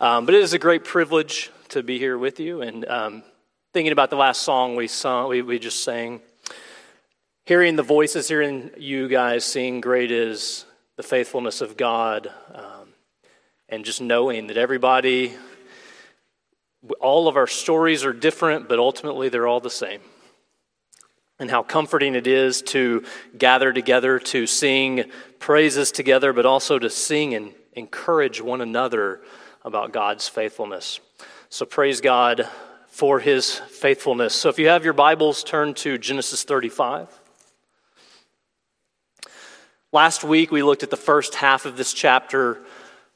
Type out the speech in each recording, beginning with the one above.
Um, but it is a great privilege to be here with you. And um, thinking about the last song we, sung, we, we just sang, hearing the voices, hearing you guys sing, Great is the faithfulness of God, um, and just knowing that everybody, all of our stories are different, but ultimately they're all the same and how comforting it is to gather together to sing praises together, but also to sing and encourage one another about God's faithfulness. So praise God for his faithfulness. So if you have your Bibles, turn to Genesis 35. Last week, we looked at the first half of this chapter.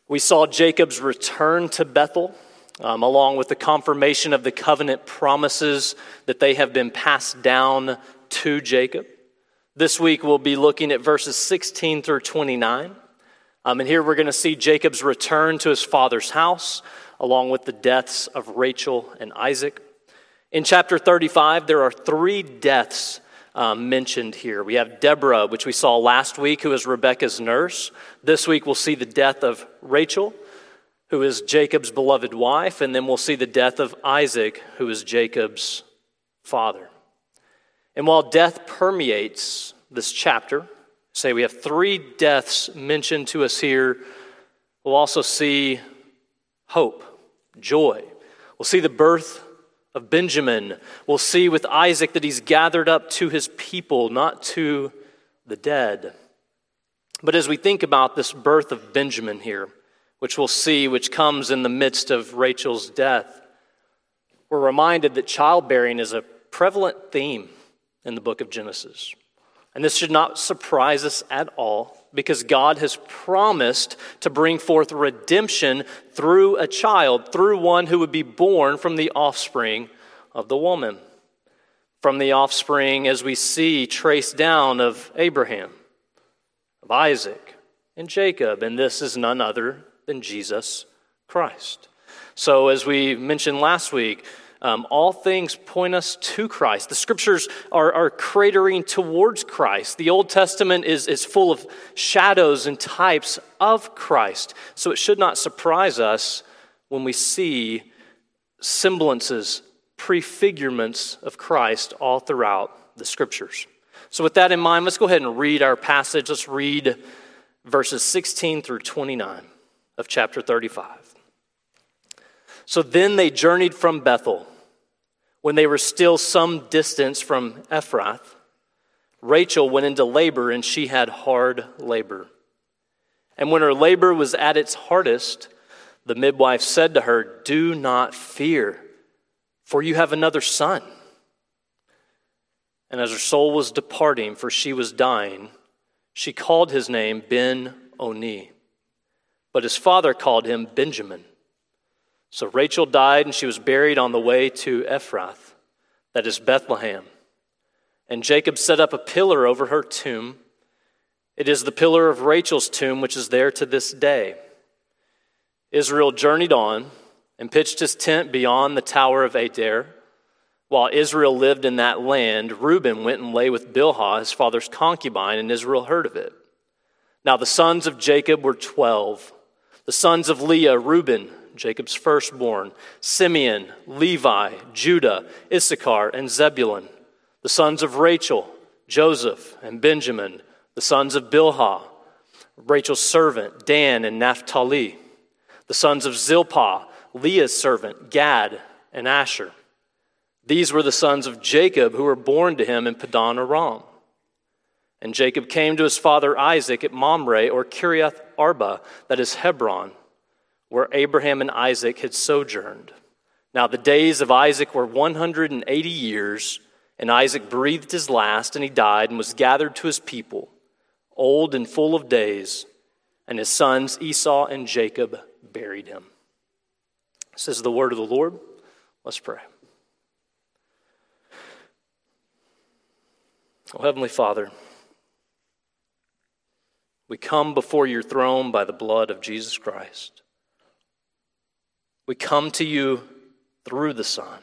We saw Jacob's return to Bethel. Um, along with the confirmation of the covenant promises that they have been passed down to Jacob. This week we'll be looking at verses 16 through 29. Um, and here we're going to see Jacob's return to his father's house, along with the deaths of Rachel and Isaac. In chapter 35, there are three deaths um, mentioned here. We have Deborah, which we saw last week, who is Rebekah's nurse. This week we'll see the death of Rachel, who is Jacob's beloved wife, and then we'll see the death of Isaac, who is Jacob's father. And while death permeates this chapter, say we have three deaths mentioned to us here, we'll also see hope, joy. We'll see the birth of Benjamin. We'll see with Isaac that he's gathered up to his people, not to the dead. But as we think about this birth of Benjamin here, which we'll see, which comes in the midst of Rachel's death, we're reminded that childbearing is a prevalent theme in the book of Genesis. And this should not surprise us at all because God has promised to bring forth redemption through a child, through one who would be born from the offspring of the woman. From the offspring, as we see traced down of Abraham, of Isaac, and Jacob. And this is none other than Jesus Christ. So, as we mentioned last week, um, all things point us to Christ. The scriptures are, are cratering towards Christ. The Old Testament is, is full of shadows and types of Christ. So it should not surprise us when we see semblances, prefigurements of Christ all throughout the scriptures. So, with that in mind, let's go ahead and read our passage. Let's read verses 16 through 29 of chapter 35. So then they journeyed from Bethel when they were still some distance from Ephrath, Rachel went into labor and she had hard labor. And when her labor was at its hardest, the midwife said to her, Do not fear, for you have another son. And as her soul was departing, for she was dying, she called his name Ben Oni. But his father called him Benjamin. So Rachel died, and she was buried on the way to Ephrath, that is Bethlehem. And Jacob set up a pillar over her tomb. It is the pillar of Rachel's tomb, which is there to this day. Israel journeyed on and pitched his tent beyond the tower of Adair. While Israel lived in that land, Reuben went and lay with Bilhah, his father's concubine, and Israel heard of it. Now the sons of Jacob were twelve. The sons of Leah, Reuben, Jacob's firstborn, Simeon, Levi, Judah, Issachar, and Zebulun, the sons of Rachel, Joseph, and Benjamin, the sons of Bilhah, Rachel's servant, Dan and Naphtali, the sons of Zilpah, Leah's servant, Gad, and Asher. These were the sons of Jacob who were born to him in Padan Aram. And Jacob came to his father Isaac at Mamre or Kiriath Arba, that is Hebron where Abraham and Isaac had sojourned. Now, the days of Isaac were 180 years, and Isaac breathed his last, and he died and was gathered to his people, old and full of days, and his sons Esau and Jacob buried him. This is the word of the Lord. Let's pray. Oh, Heavenly Father, we come before your throne by the blood of Jesus Christ. We come to you through the Son,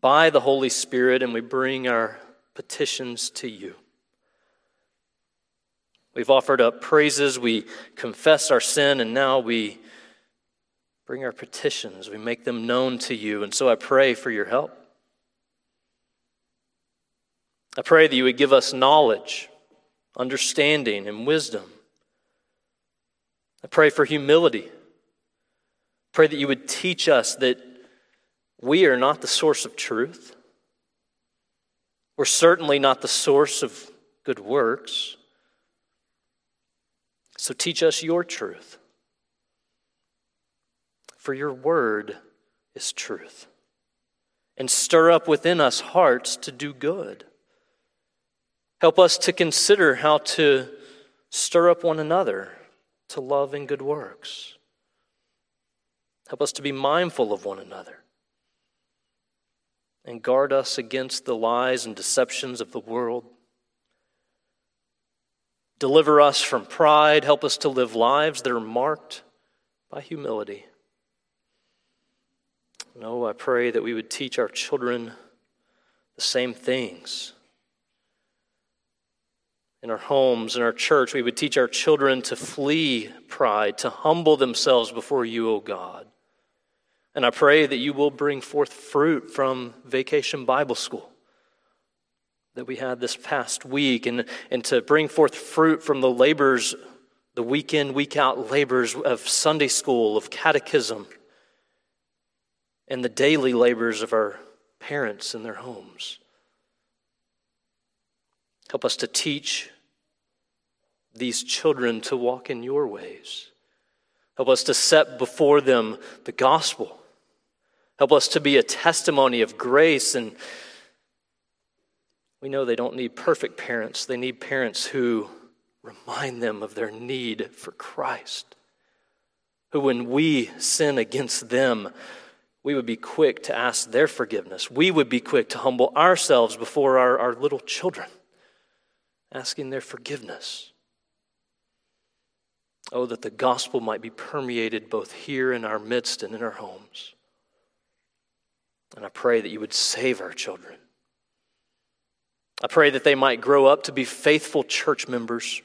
by the Holy Spirit, and we bring our petitions to you. We've offered up praises, we confess our sin, and now we bring our petitions, we make them known to you. And so I pray for your help. I pray that you would give us knowledge, understanding, and wisdom. I pray for humility. Pray that you would teach us that we are not the source of truth. We're certainly not the source of good works. So teach us your truth. For your word is truth. And stir up within us hearts to do good. Help us to consider how to stir up one another to love and good works. Help us to be mindful of one another and guard us against the lies and deceptions of the world. Deliver us from pride. Help us to live lives that are marked by humility. No, I pray that we would teach our children the same things. In our homes, in our church, we would teach our children to flee pride, to humble themselves before you, O God. And I pray that you will bring forth fruit from Vacation Bible School that we had this past week and, and to bring forth fruit from the labors, the week in, week out labors of Sunday school, of catechism, and the daily labors of our parents in their homes. Help us to teach these children to walk in your ways. Help us to set before them the gospel Help us to be a testimony of grace. And we know they don't need perfect parents, they need parents who remind them of their need for Christ. Who, when we sin against them, we would be quick to ask their forgiveness. We would be quick to humble ourselves before our, our little children, asking their forgiveness. Oh, that the gospel might be permeated both here in our midst and in our homes. And I pray that you would save our children. I pray that they might grow up to be faithful church members,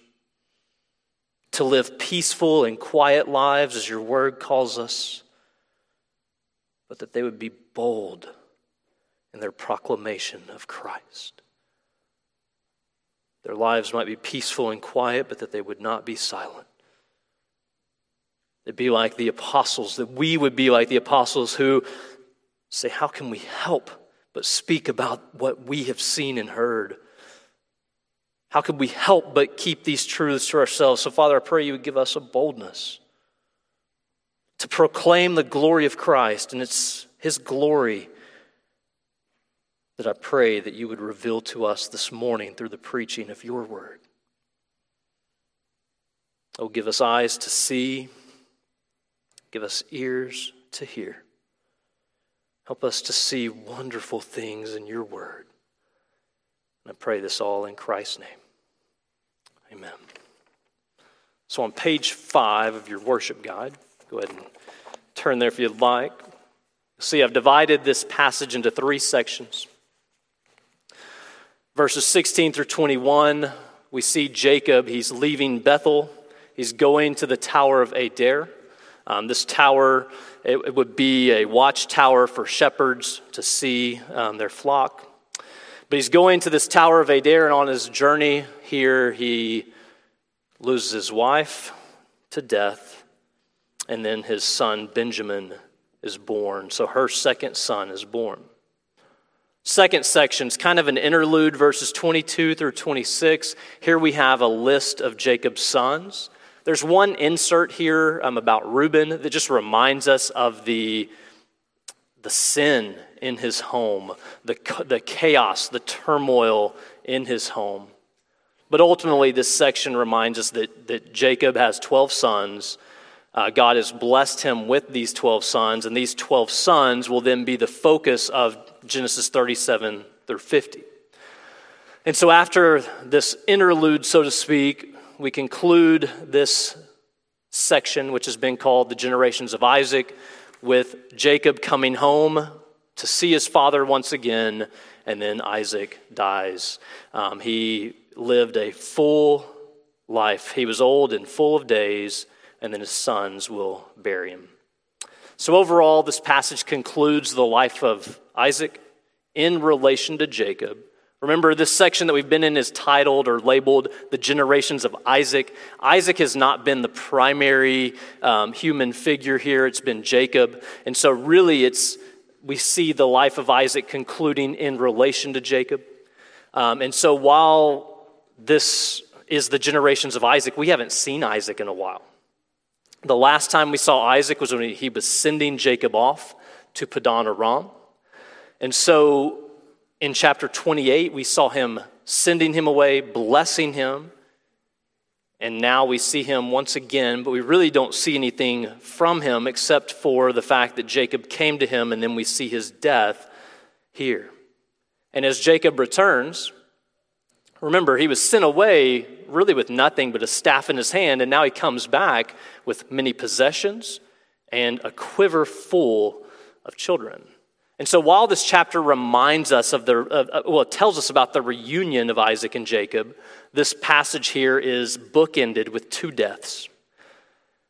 to live peaceful and quiet lives as your word calls us, but that they would be bold in their proclamation of Christ. Their lives might be peaceful and quiet, but that they would not be silent. They'd be like the apostles, that we would be like the apostles who say, How can we help but speak about what we have seen and heard? How can we help but keep these truths to ourselves? So, Father, I pray you would give us a boldness to proclaim the glory of Christ, and it's His glory that I pray that you would reveal to us this morning through the preaching of your word. Oh, give us eyes to see, give us ears to hear. Help us to see wonderful things in your word. And I pray this all in Christ's name. Amen. So on page five of your worship guide, go ahead and turn there if you'd like. See, I've divided this passage into three sections. Verses 16 through 21, we see Jacob. He's leaving Bethel, he's going to the Tower of Adair. Um, this tower, it, it, would be a watchtower for shepherds to see um, their flock. But he's going to this Tower of Adair, and on his journey here, he loses his wife to death, and then his son Benjamin is born. So her second son is born. Second section is kind of an interlude, verses 22 through 26. Here we have a list of Jacob's sons. There's one insert here um, about Reuben that just reminds us of the, the sin in his home, the, the chaos, the turmoil in his home. But ultimately, this section reminds us that, that Jacob has 12 sons. Uh, God has blessed him with these 12 sons, and these 12 sons will then be the focus of Genesis 37 through 50. And so, after this interlude, so to speak, we conclude this section, which has been called the generations of Isaac, with Jacob coming home to see his father once again, and then Isaac dies. Um, he lived a full life. He was old and full of days, and then his sons will bury him. So, overall, this passage concludes the life of Isaac in relation to Jacob. Remember, this section that we've been in is titled or labeled The Generations of Isaac. Isaac has not been the primary um, human figure here, it's been Jacob. And so, really, it's, we see the life of Isaac concluding in relation to Jacob. Um, and so, while this is the generations of Isaac, we haven't seen Isaac in a while. The last time we saw Isaac was when he was sending Jacob off to Padan Aram. And so, in chapter 28, we saw him sending him away, blessing him. And now we see him once again, but we really don't see anything from him except for the fact that Jacob came to him, and then we see his death here. And as Jacob returns, remember, he was sent away really with nothing but a staff in his hand, and now he comes back with many possessions and a quiver full of children. And so, while this chapter reminds us of the, well, it tells us about the reunion of Isaac and Jacob, this passage here is bookended with two deaths,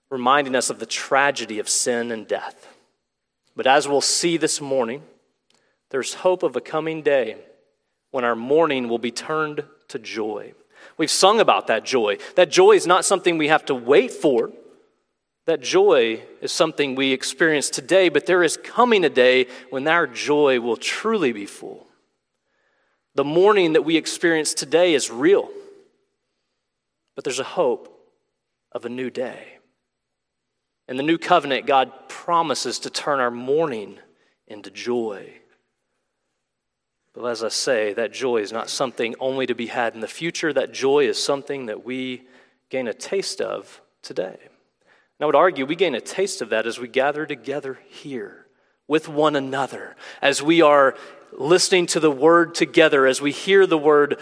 reminding us of the tragedy of sin and death. But as we'll see this morning, there's hope of a coming day when our mourning will be turned to joy. We've sung about that joy. That joy is not something we have to wait for, that joy is something we experience today, but there is coming a day when our joy will truly be full. The mourning that we experience today is real, but there's a hope of a new day. In the new covenant, God promises to turn our mourning into joy. But as I say, that joy is not something only to be had in the future. That joy is something that we gain a taste of today. And I would argue we gain a taste of that as we gather together here with one another, as we are listening to the word together, as we hear the word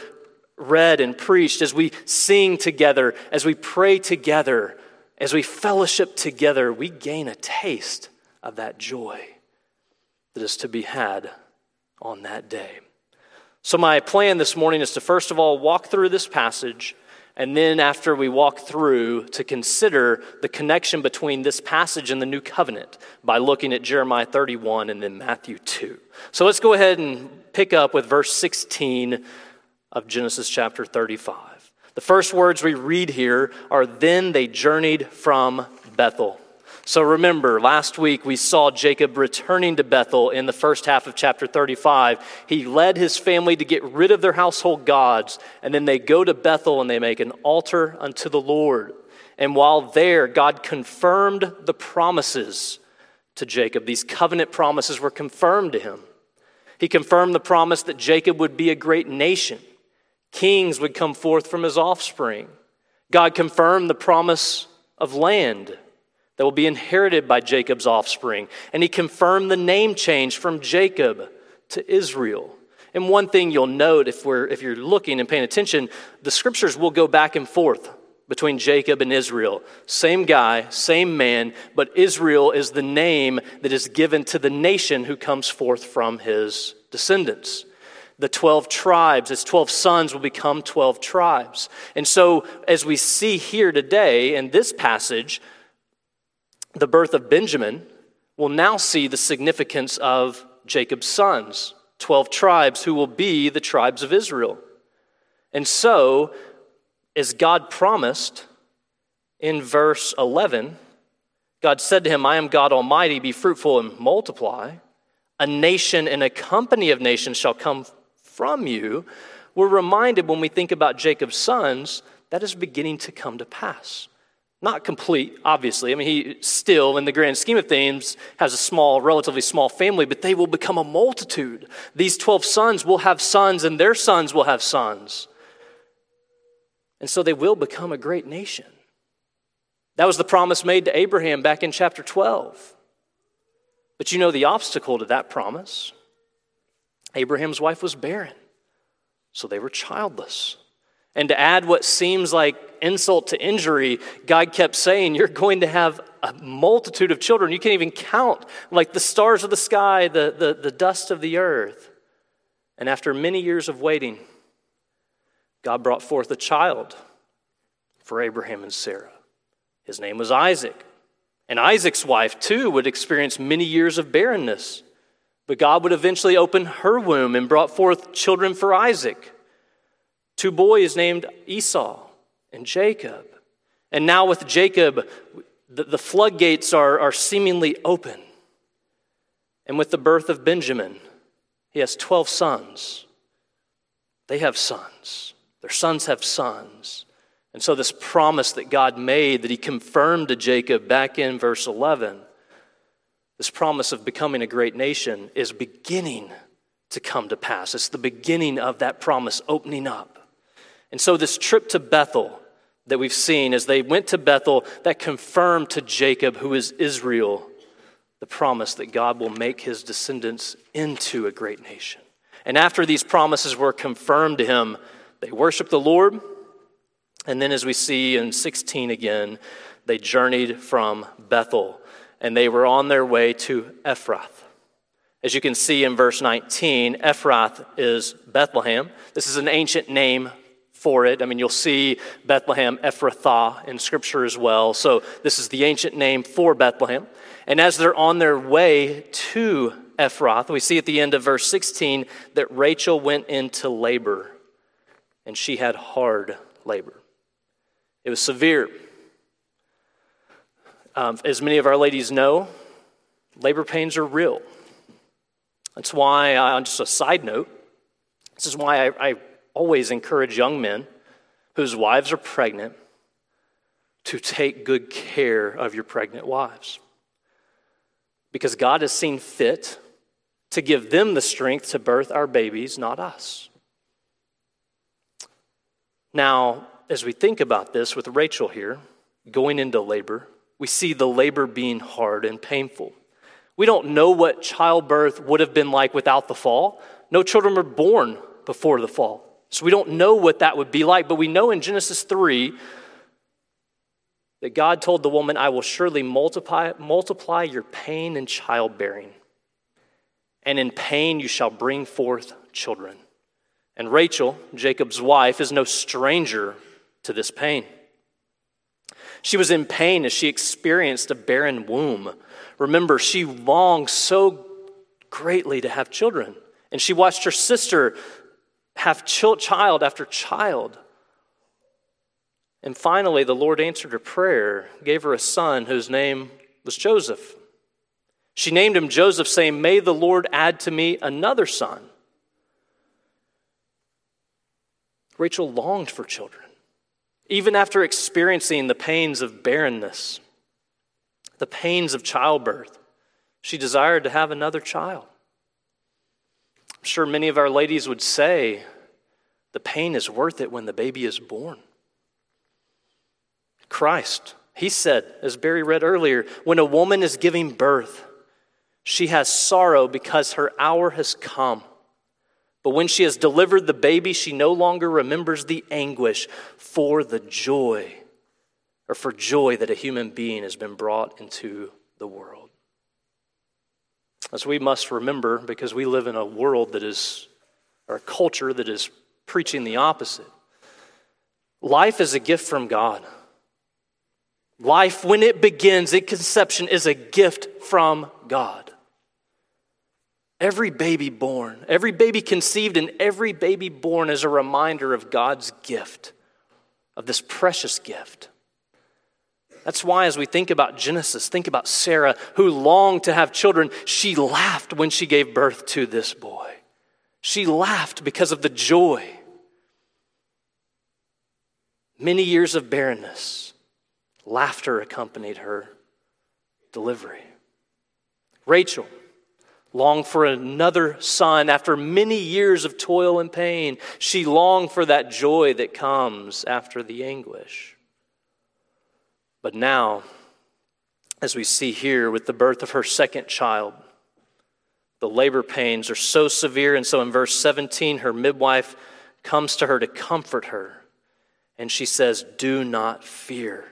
read and preached, as we sing together, as we pray together, as we fellowship together, we gain a taste of that joy that is to be had on that day. So, my plan this morning is to first of all walk through this passage and then, after we walk through, to consider the connection between this passage and the new covenant by looking at Jeremiah 31 and then Matthew 2. So let's go ahead and pick up with verse 16 of Genesis chapter 35. The first words we read here are Then they journeyed from Bethel. So remember, last week we saw Jacob returning to Bethel in the first half of chapter 35. He led his family to get rid of their household gods, and then they go to Bethel and they make an altar unto the Lord. And while there, God confirmed the promises to Jacob. These covenant promises were confirmed to him. He confirmed the promise that Jacob would be a great nation, kings would come forth from his offspring. God confirmed the promise of land that will be inherited by Jacob's offspring. And he confirmed the name change from Jacob to Israel. And one thing you'll note if, we're, if you're looking and paying attention, the scriptures will go back and forth between Jacob and Israel. Same guy, same man, but Israel is the name that is given to the nation who comes forth from his descendants. The 12 tribes, his 12 sons will become 12 tribes. And so, as we see here today in this passage, the birth of Benjamin, will now see the significance of Jacob's sons, 12 tribes who will be the tribes of Israel. And so, as God promised in verse 11, God said to him, I am God Almighty, be fruitful and multiply. A nation and a company of nations shall come from you. We're reminded when we think about Jacob's sons, that is beginning to come to pass. Not complete, obviously. I mean, he still, in the grand scheme of things, has a small, relatively small family, but they will become a multitude. These 12 sons will have sons, and their sons will have sons. And so they will become a great nation. That was the promise made to Abraham back in chapter 12. But you know the obstacle to that promise? Abraham's wife was barren, so they were childless. And to add what seems like insult to injury, God kept saying, You're going to have a multitude of children. You can't even count, like the stars of the sky, the, the, the dust of the earth. And after many years of waiting, God brought forth a child for Abraham and Sarah. His name was Isaac. And Isaac's wife, too, would experience many years of barrenness. But God would eventually open her womb and brought forth children for Isaac. Two boys named Esau and Jacob. And now with Jacob, the, the floodgates are, are seemingly open. And with the birth of Benjamin, he has 12 sons. They have sons. Their sons have sons. And so, this promise that God made, that He confirmed to Jacob back in verse 11, this promise of becoming a great nation is beginning to come to pass. It's the beginning of that promise opening up. And so, this trip to Bethel that we've seen, as they went to Bethel, that confirmed to Jacob, who is Israel, the promise that God will make his descendants into a great nation. And after these promises were confirmed to him, they worshiped the Lord and then, as we see in 16 again, they journeyed from Bethel and they were on their way to Ephrath. As you can see in verse 19, Ephrath is Bethlehem. This is an ancient name for it. I mean, you'll see Bethlehem, Ephrathah in Scripture as well. So, this is the ancient name for Bethlehem. And as they're on their way to Ephrath, we see at the end of verse 16 that Rachel went into labor and she had hard labor. It was severe. Um, as many of our ladies know, labor pains are real. That's why, uh, on just a side note, this is why I, I always encourage young men whose wives are pregnant to take good care of your pregnant wives. Because God has seen fit to give them the strength to birth our babies, not us. Now, as we think about this with Rachel here, going into labor, we see the labor being hard and painful. We don't know what childbirth would have been like without the fall. No children were born before the fall. So we don't know what that would be like, but we know in Genesis 3 that God told the woman, I will surely multiply, multiply your pain in childbearing, and in pain you shall bring forth children. And Rachel, Jacob's wife, is no stranger to this pain. She was in pain as she experienced a barren womb. Remember, she longed so greatly to have children, and she watched her sister have child after child. And finally, the Lord answered her prayer, gave her a son whose name was Joseph. She named him Joseph, saying, May the Lord add to me another son. Rachel longed for children. Even after experiencing the pains of barrenness, the pains of childbirth, she desired to have another child. Sure many of our ladies would say the pain is worth it when the baby is born. Christ, he said, as Barry read earlier, when a woman is giving birth, she has sorrow because her hour has come. But when she has delivered the baby, she no longer remembers the anguish for the joy, or for joy that a human being has been brought into the world. As we must remember, because we live in a world that is, or a culture that is preaching the opposite. Life is a gift from God. Life, when it begins in conception, is a gift from God. Every baby born, every baby conceived, and every baby born is a reminder of God's gift, of this precious gift. That's why, as we think about Genesis, think about Sarah, who longed to have children. She laughed when she gave birth to this boy. She laughed because of the joy. Many years of barrenness, laughter accompanied her delivery. Rachel, longed for another son after many years of toil and pain. She longed for that joy that comes after the anguish. But now, as we see here with the birth of her second child, the labor pains are so severe. And so in verse 17, her midwife comes to her to comfort her. And she says, Do not fear,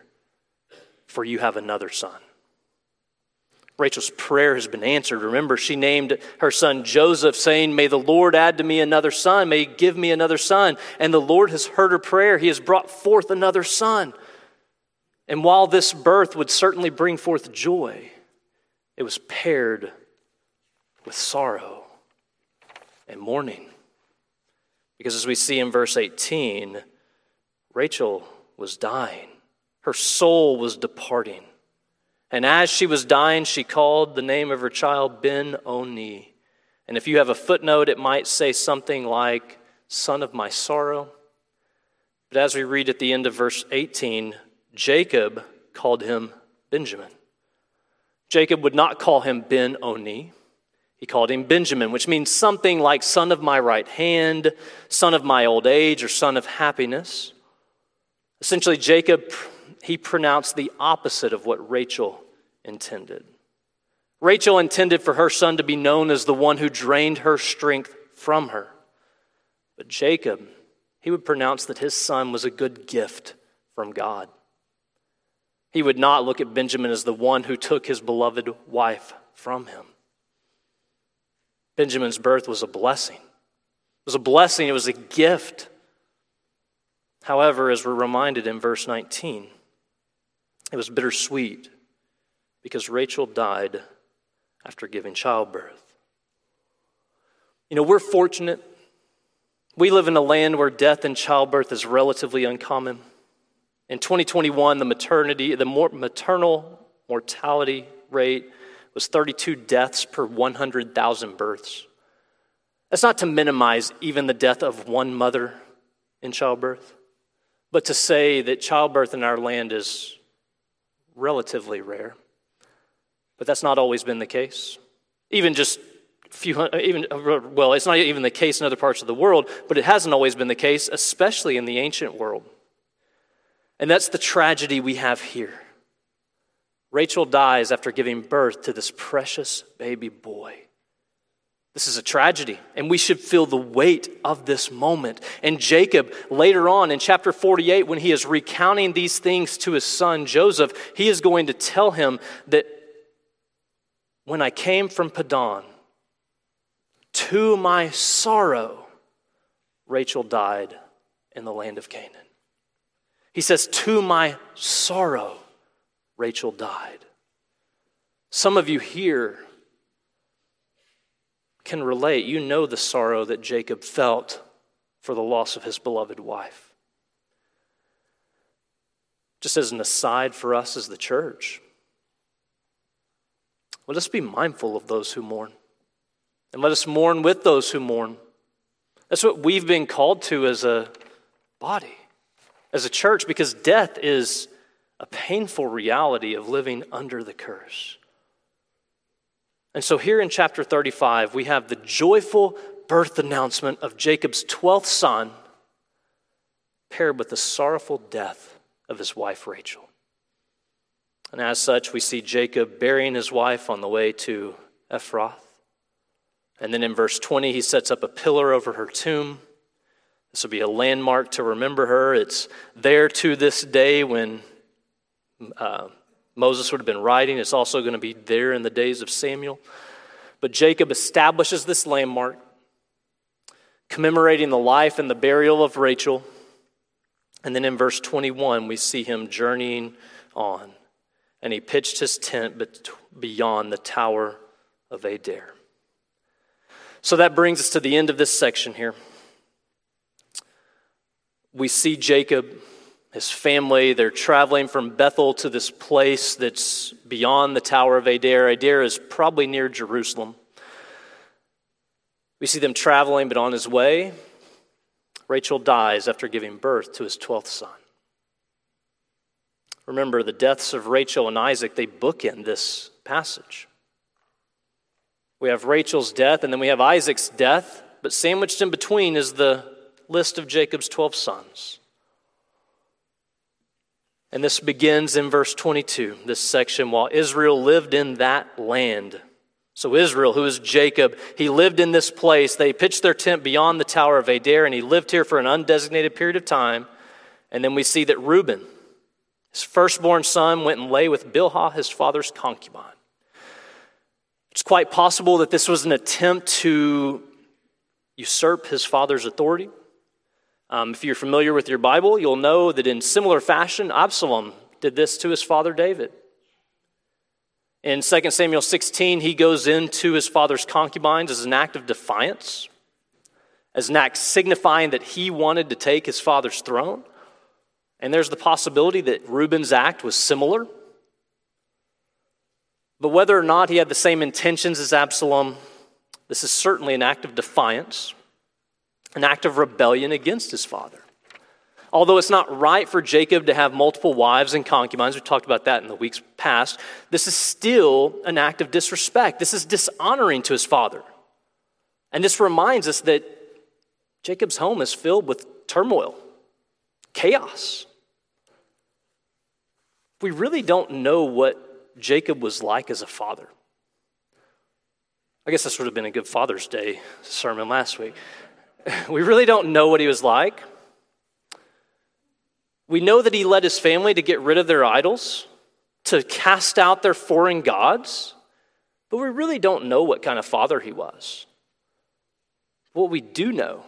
for you have another son. Rachel's prayer has been answered. Remember, she named her son Joseph, saying, May the Lord add to me another son. May he give me another son. And the Lord has heard her prayer. He has brought forth another son. And while this birth would certainly bring forth joy, it was paired with sorrow and mourning. Because as we see in verse 18, Rachel was dying, her soul was departing. And as she was dying, she called the name of her child Ben Oni. And if you have a footnote, it might say something like, Son of my sorrow. But as we read at the end of verse 18, Jacob called him Benjamin. Jacob would not call him Ben Oni. He called him Benjamin, which means something like son of my right hand, son of my old age, or son of happiness. Essentially, Jacob, he pronounced the opposite of what Rachel intended. Rachel intended for her son to be known as the one who drained her strength from her. But Jacob, he would pronounce that his son was a good gift from God. He would not look at Benjamin as the one who took his beloved wife from him. Benjamin's birth was a blessing. It was a blessing, it was a gift. However, as we're reminded in verse 19, it was bittersweet because Rachel died after giving childbirth. You know, we're fortunate. We live in a land where death and childbirth is relatively uncommon. In 2021, the maternity, the maternal mortality rate was 32 deaths per 100,000 births. That's not to minimize even the death of one mother in childbirth, but to say that childbirth in our land is relatively rare. But that's not always been the case. Even just few, even well, it's not even the case in other parts of the world, but it hasn't always been the case, especially in the ancient world. And that's the tragedy we have here. Rachel dies after giving birth to this precious baby boy. This is a tragedy, and we should feel the weight of this moment. And Jacob, later on in chapter 48, when he is recounting these things to his son Joseph, he is going to tell him that when I came from Padan, to my sorrow, Rachel died in the land of Canaan. He says, To my sorrow, Rachel died. Some of you here can relate. You know the sorrow that Jacob felt for the loss of his beloved wife. Just as an aside for us as the church, let us be mindful of those who mourn. And let us mourn with those who mourn. That's what we've been called to as a body as a church because death is a painful reality of living under the curse. And so, here in chapter 35, we have the joyful birth announcement of Jacob's 12th son, paired with the sorrowful death of his wife Rachel. And as such, we see Jacob burying his wife on the way to Ephrath. And then in verse 20, he sets up a pillar over her tomb. This will be a landmark to remember her. It's there to this day when uh, Moses would have been writing. It's also going to be there in the days of Samuel. But Jacob establishes this landmark, commemorating the life and the burial of Rachel. And then in verse 21, we see him journeying on. And he pitched his tent beyond the tower of Adair. So that brings us to the end of this section here we see Jacob, his family, they're traveling from Bethel to this place that's beyond the Tower of Adair. Adair is probably near Jerusalem. We see them traveling, but on his way, Rachel dies after giving birth to his 12th son. Remember, the deaths of Rachel and Isaac, they bookend this passage. We have Rachel's death, and then we have Isaac's death, but sandwiched in between is the list of Jacob's 12 sons. And this begins in verse 22, this section, while Israel lived in that land. So, Israel, who is Jacob, he lived in this place. They pitched their tent beyond the Tower of Adair, and he lived here for an undesignated period of time. And then we see that Reuben, his firstborn son, went and lay with Bilhah, his father's concubine. It's quite possible that this was an attempt to usurp his father's authority. Um, if you're familiar with your Bible, you'll know that in similar fashion, Absalom did this to his father David. In 2 Samuel 16, he goes into his father's concubines as an act of defiance, as an act signifying that he wanted to take his father's throne. And there's the possibility that Reuben's act was similar. But whether or not he had the same intentions as Absalom, this is certainly an act of defiance, an act of rebellion against his father. Although it's not right for Jacob to have multiple wives and concubines, we talked about that in the weeks past, this is still an act of disrespect. This is dishonoring to his father. And this reminds us that Jacob's home is filled with turmoil, chaos. We really don't know what Jacob was like as a father. I guess this would have been a good Father's Day sermon last week. We really don't know what he was like. We know that he led his family to get rid of their idols, to cast out their foreign gods, but we really don't know what kind of father he was. What we do know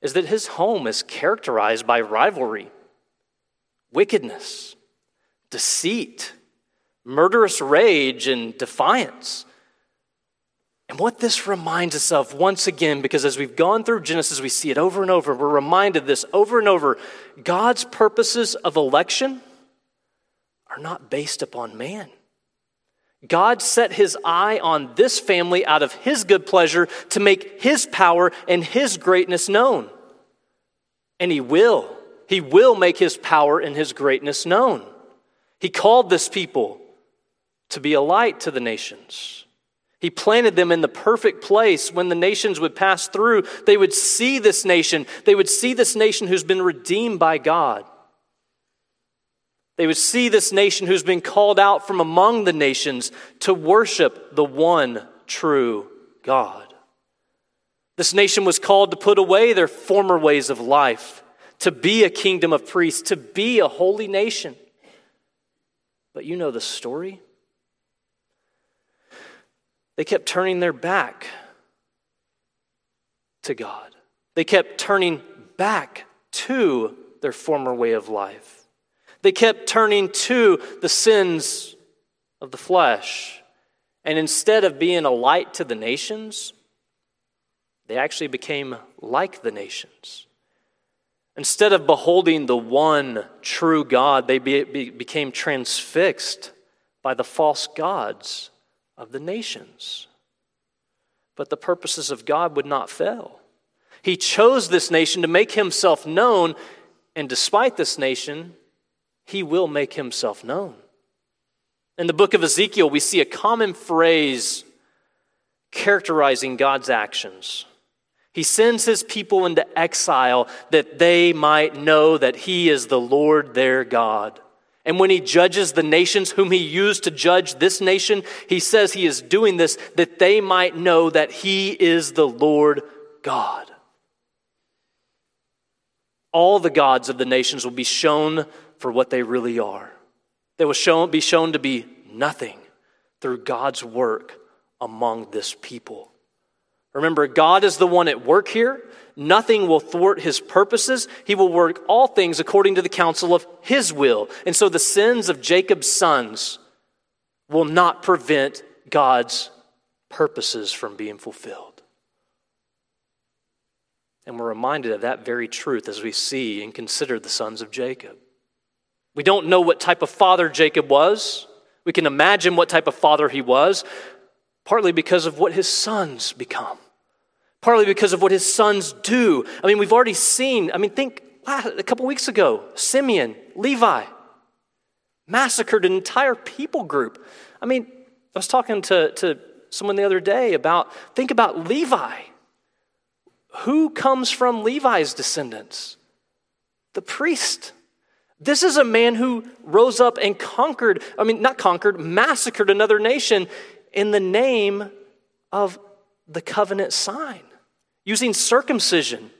is that his home is characterized by rivalry, wickedness, deceit, murderous rage, and defiance. And what this reminds us of, once again, because as we've gone through Genesis, we see it over and over, we're reminded this over and over God's purposes of election are not based upon man. God set his eye on this family out of his good pleasure to make his power and his greatness known. And he will. He will make his power and his greatness known. He called this people to be a light to the nations. He planted them in the perfect place when the nations would pass through. They would see this nation. They would see this nation who's been redeemed by God. They would see this nation who's been called out from among the nations to worship the one true God. This nation was called to put away their former ways of life, to be a kingdom of priests, to be a holy nation. But you know the story. They kept turning their back to God. They kept turning back to their former way of life. They kept turning to the sins of the flesh. And instead of being a light to the nations, they actually became like the nations. Instead of beholding the one true God, they be, be, became transfixed by the false gods of the nations. But the purposes of God would not fail. He chose this nation to make himself known, and despite this nation, he will make himself known. In the book of Ezekiel, we see a common phrase characterizing God's actions. He sends his people into exile that they might know that he is the Lord their God. And when he judges the nations whom he used to judge this nation, he says he is doing this that they might know that he is the Lord God. All the gods of the nations will be shown for what they really are. They will be shown to be nothing through God's work among this people. Remember, God is the one at work here. Nothing will thwart his purposes. He will work all things according to the counsel of his will. And so the sins of Jacob's sons will not prevent God's purposes from being fulfilled. And we're reminded of that very truth as we see and consider the sons of Jacob. We don't know what type of father Jacob was. We can imagine what type of father he was, partly because of what his sons become partly because of what his sons do. I mean, we've already seen, I mean, think a couple weeks ago, Simeon, Levi, massacred an entire people group. I mean, I was talking to, to someone the other day about, think about Levi. Who comes from Levi's descendants? The priest. This is a man who rose up and conquered, I mean, not conquered, massacred another nation in the name of the covenant sign using circumcision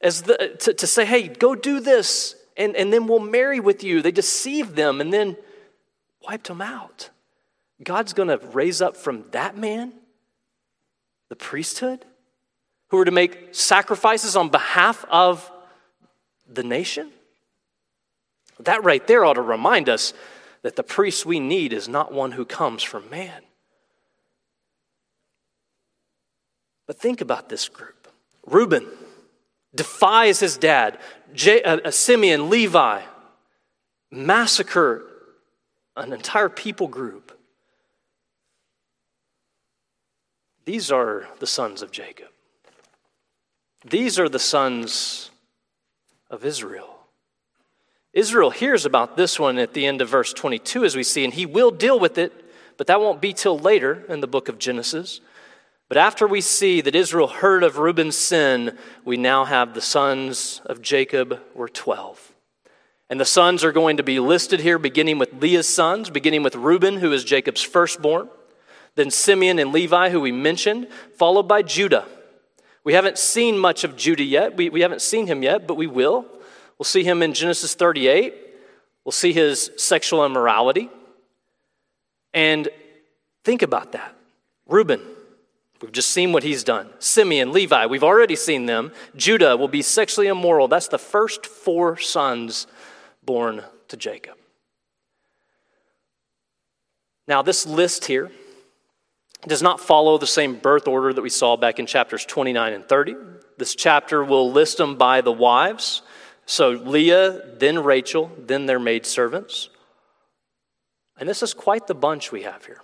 as the, to, to say, hey, go do this, and, and then we'll marry with you. They deceived them and then wiped them out. God's going to raise up from that man the priesthood who are to make sacrifices on behalf of the nation. That right there ought to remind us that the priest we need is not one who comes from man. But think about this group Reuben defies his dad, J- uh, uh, Simeon, Levi, massacre an entire people group. These are the sons of Jacob. These are the sons of Israel. Israel hears about this one at the end of verse 22, as we see, and he will deal with it, but that won't be till later in the book of Genesis. But after we see that Israel heard of Reuben's sin, we now have the sons of Jacob were 12. And the sons are going to be listed here, beginning with Leah's sons, beginning with Reuben, who is Jacob's firstborn, then Simeon and Levi, who we mentioned, followed by Judah. We haven't seen much of Judah yet. We, we haven't seen him yet, but we will. We'll see him in Genesis 38. We'll see his sexual immorality. And think about that. Reuben, we've just seen what he's done. Simeon, Levi, we've already seen them. Judah will be sexually immoral. That's the first four sons born to Jacob. Now, this list here does not follow the same birth order that we saw back in chapters 29 and 30. This chapter will list them by the wives. So Leah, then Rachel, then their maidservants. And this is quite the bunch we have here.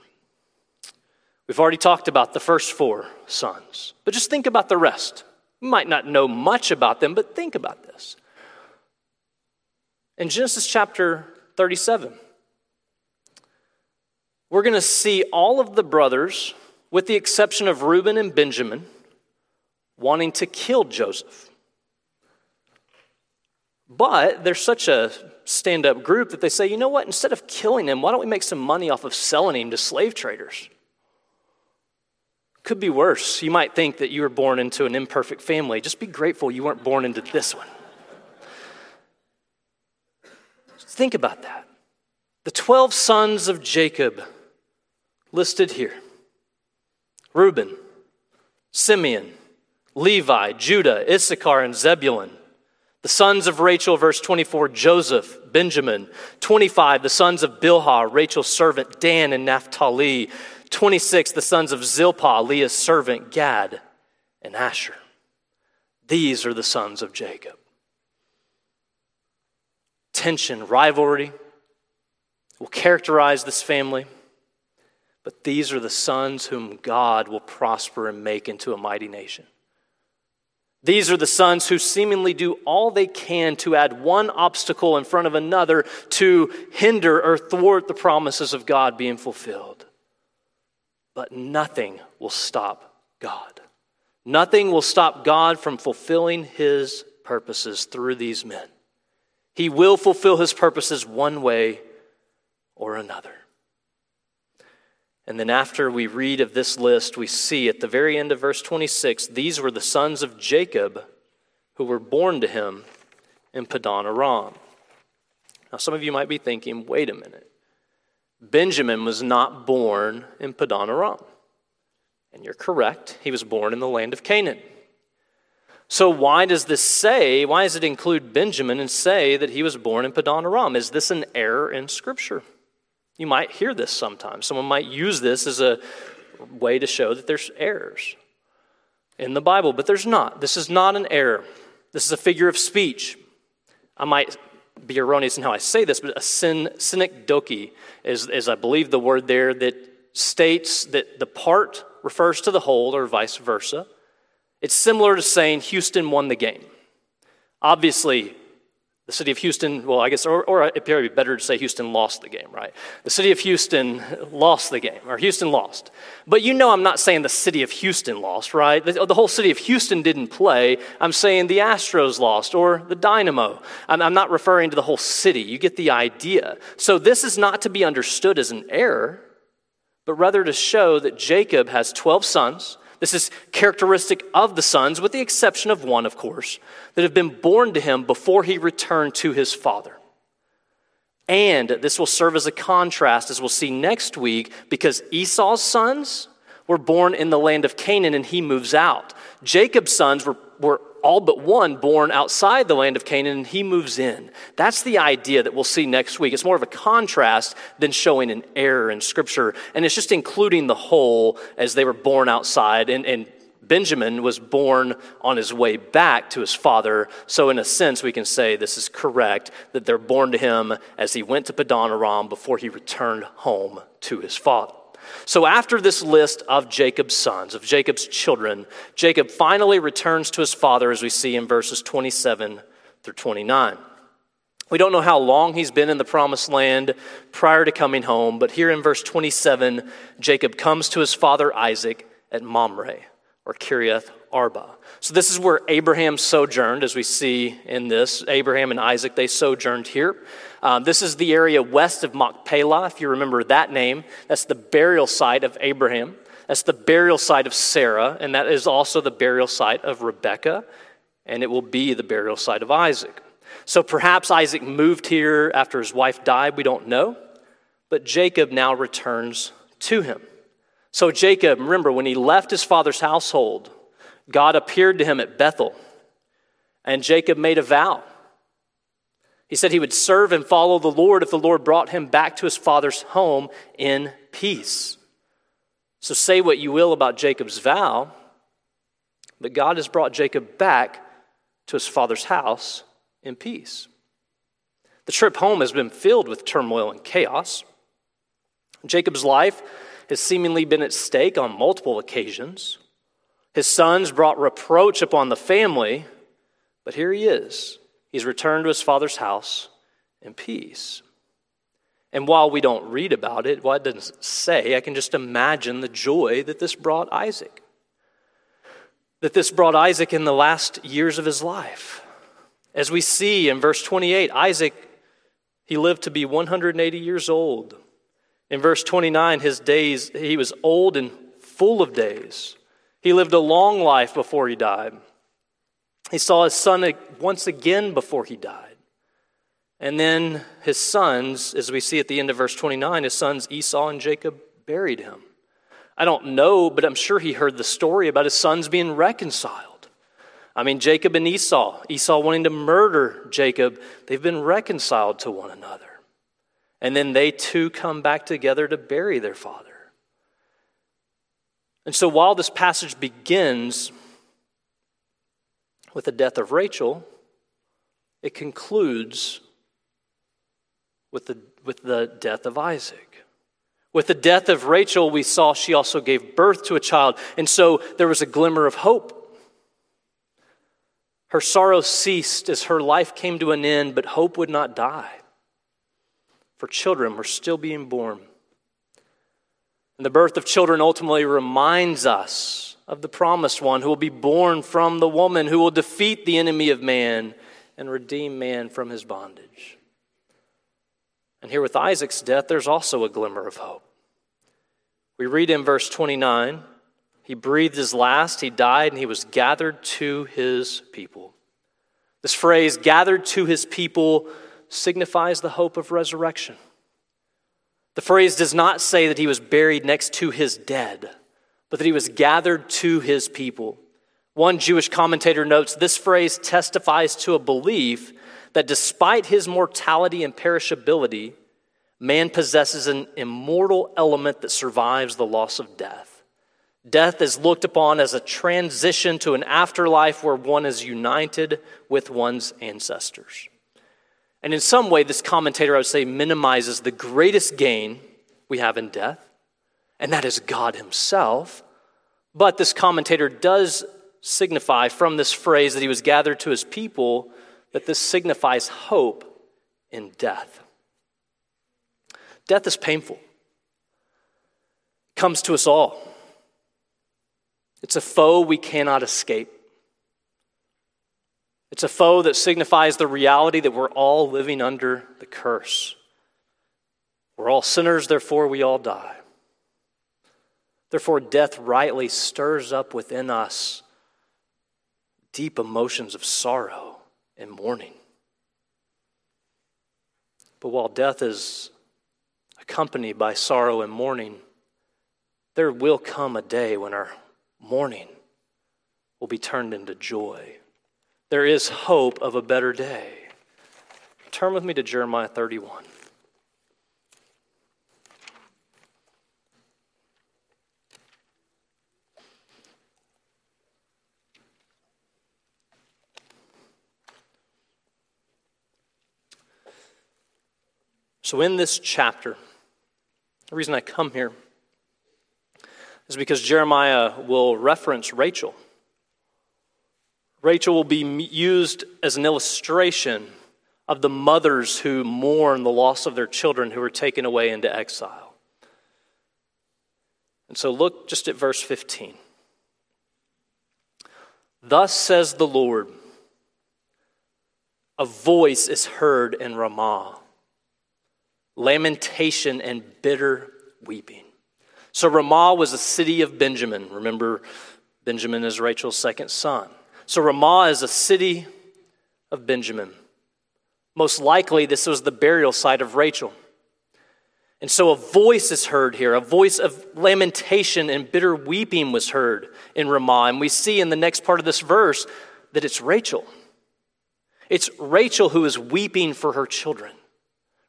We've already talked about the first four sons, but just think about the rest. You might not know much about them, but think about this. In Genesis chapter 37, we're going to see all of the brothers, with the exception of Reuben and Benjamin, wanting to kill Joseph. But they're such a stand up group that they say, you know what, instead of killing him, why don't we make some money off of selling him to slave traders? Could be worse. You might think that you were born into an imperfect family. Just be grateful you weren't born into this one. Think about that. The 12 sons of Jacob listed here Reuben, Simeon, Levi, Judah, Issachar, and Zebulun. The sons of Rachel, verse 24, Joseph, Benjamin. 25, the sons of Bilhah, Rachel's servant, Dan and Naphtali. 26, the sons of Zilpah, Leah's servant, Gad and Asher. These are the sons of Jacob. Tension, rivalry will characterize this family. But these are the sons whom God will prosper and make into a mighty nation. These are the sons who seemingly do all they can to add one obstacle in front of another to hinder or thwart the promises of God being fulfilled. But nothing will stop God. Nothing will stop God from fulfilling his purposes through these men. He will fulfill his purposes one way or another. And then, after we read of this list, we see at the very end of verse 26 these were the sons of Jacob who were born to him in Padan Aram. Now, some of you might be thinking, wait a minute. Benjamin was not born in Padan Aram. And you're correct, he was born in the land of Canaan. So, why does this say, why does it include Benjamin and say that he was born in Padan Aram? Is this an error in Scripture? You might hear this sometimes. Someone might use this as a way to show that there's errors in the Bible, but there's not. This is not an error. This is a figure of speech. I might be erroneous in how I say this, but a syn- synecdoche is, is, I believe, the word there that states that the part refers to the whole or vice versa. It's similar to saying Houston won the game. Obviously, the city of Houston, well, I guess, or, or it'd be better to say Houston lost the game, right? The city of Houston lost the game, or Houston lost. But you know, I'm not saying the city of Houston lost, right? The, the whole city of Houston didn't play. I'm saying the Astros lost, or the Dynamo. I'm, I'm not referring to the whole city. You get the idea. So this is not to be understood as an error, but rather to show that Jacob has 12 sons this is characteristic of the sons, with the exception of one, of course, that have been born to him before he returned to his father. And this will serve as a contrast, as we'll see next week, because Esau's sons were born in the land of Canaan and he moves out. Jacob's sons were, were all but one born outside the land of Canaan, and he moves in. That's the idea that we'll see next week. It's more of a contrast than showing an error in Scripture, and it's just including the whole as they were born outside. And, and Benjamin was born on his way back to his father. So, in a sense, we can say this is correct that they're born to him as he went to Padan Aram before he returned home to his father. So, after this list of Jacob's sons, of Jacob's children, Jacob finally returns to his father, as we see in verses 27 through 29. We don't know how long he's been in the promised land prior to coming home, but here in verse 27, Jacob comes to his father Isaac at Mamre, or Kiriath Arba. So, this is where Abraham sojourned, as we see in this. Abraham and Isaac, they sojourned here. Um, this is the area west of Machpelah, if you remember that name. That's the burial site of Abraham. That's the burial site of Sarah, and that is also the burial site of Rebekah, and it will be the burial site of Isaac. So perhaps Isaac moved here after his wife died, we don't know, but Jacob now returns to him. So Jacob, remember, when he left his father's household, God appeared to him at Bethel, and Jacob made a vow. He said he would serve and follow the Lord if the Lord brought him back to his father's home in peace. So say what you will about Jacob's vow, but God has brought Jacob back to his father's house in peace. The trip home has been filled with turmoil and chaos. Jacob's life has seemingly been at stake on multiple occasions. His sons brought reproach upon the family, but here he is He's returned to his father's house in peace. And while we don't read about it, well, it doesn't say, I can just imagine the joy that this brought Isaac. That this brought Isaac in the last years of his life. As we see in verse 28, Isaac, he lived to be 180 years old. In verse 29, his days, he was old and full of days. He lived a long life before he died. He saw his son once again before he died. And then his sons, as we see at the end of verse 29, his sons Esau and Jacob buried him. I don't know, but I'm sure he heard the story about his sons being reconciled. I mean, Jacob and Esau, Esau wanting to murder Jacob, they've been reconciled to one another. And then they too come back together to bury their father. And so while this passage begins with the death of Rachel, it concludes with the, with the death of Isaac. With the death of Rachel, we saw she also gave birth to a child. And so there was a glimmer of hope. Her sorrow ceased as her life came to an end, but hope would not die. For children were still being born. And the birth of children ultimately reminds us of the promised one who will be born from the woman, who will defeat the enemy of man and redeem man from his bondage. And here with Isaac's death, there's also a glimmer of hope. We read in verse 29 he breathed his last, he died, and he was gathered to his people. This phrase, gathered to his people, signifies the hope of resurrection. The phrase does not say that he was buried next to his dead but that he was gathered to his people. One Jewish commentator notes this phrase testifies to a belief that despite his mortality and perishability, man possesses an immortal element that survives the loss of death. Death is looked upon as a transition to an afterlife where one is united with one's ancestors. And in some way, this commentator, I would say, minimizes the greatest gain we have in death and that is God Himself. But this commentator does signify from this phrase that He was gathered to His people that this signifies hope in death. Death is painful, it comes to us all. It's a foe we cannot escape. It's a foe that signifies the reality that we're all living under the curse. We're all sinners, therefore we all die. Therefore, death rightly stirs up within us deep emotions of sorrow and mourning. But while death is accompanied by sorrow and mourning, there will come a day when our mourning will be turned into joy there is hope of a better day. Turn with me to Jeremiah 31. So, in this chapter, the reason I come here is because Jeremiah will reference Rachel. Rachel will be used as an illustration of the mothers who mourn the loss of their children who were taken away into exile. And so look just at verse 15. Thus says the Lord, a voice is heard in Ramah, lamentation and bitter weeping. So Ramah was a city of Benjamin. Remember, Benjamin is Rachel's second son. So Ramah is a city of Benjamin. Most likely, this was the burial site of Rachel. And so a voice is heard here. A voice of lamentation and bitter weeping was heard in Ramah. And we see in the next part of this verse that it's Rachel. It's Rachel who is weeping for her children.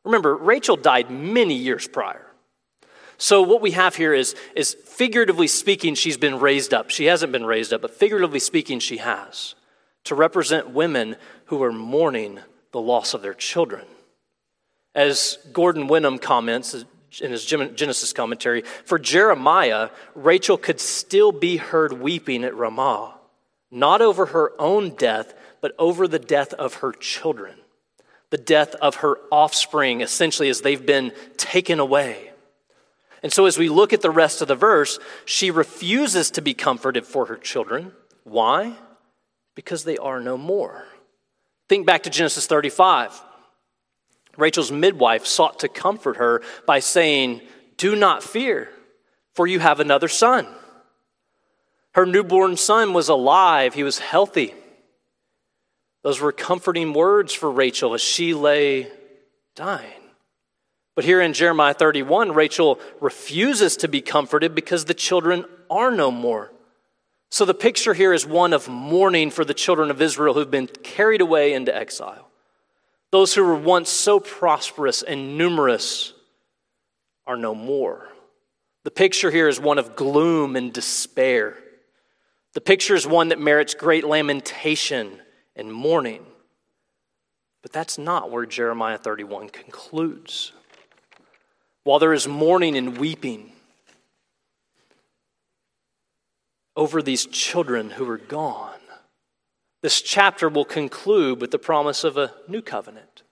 Remember, Rachel died many years prior. So, what we have here is, is figuratively speaking, she's been raised up. She hasn't been raised up, but figuratively speaking, she has to represent women who are mourning the loss of their children. As Gordon Wenham comments in his Genesis commentary, for Jeremiah, Rachel could still be heard weeping at Ramah, not over her own death, but over the death of her children, the death of her offspring, essentially, as they've been taken away. And so, as we look at the rest of the verse, she refuses to be comforted for her children. Why? Because they are no more. Think back to Genesis 35. Rachel's midwife sought to comfort her by saying, Do not fear, for you have another son. Her newborn son was alive, he was healthy. Those were comforting words for Rachel as she lay dying. But here in Jeremiah 31, Rachel refuses to be comforted because the children are no more. So the picture here is one of mourning for the children of Israel who've been carried away into exile. Those who were once so prosperous and numerous are no more. The picture here is one of gloom and despair. The picture is one that merits great lamentation and mourning. But that's not where Jeremiah 31 concludes. While there is mourning and weeping over these children who are gone, this chapter will conclude with the promise of a new covenant.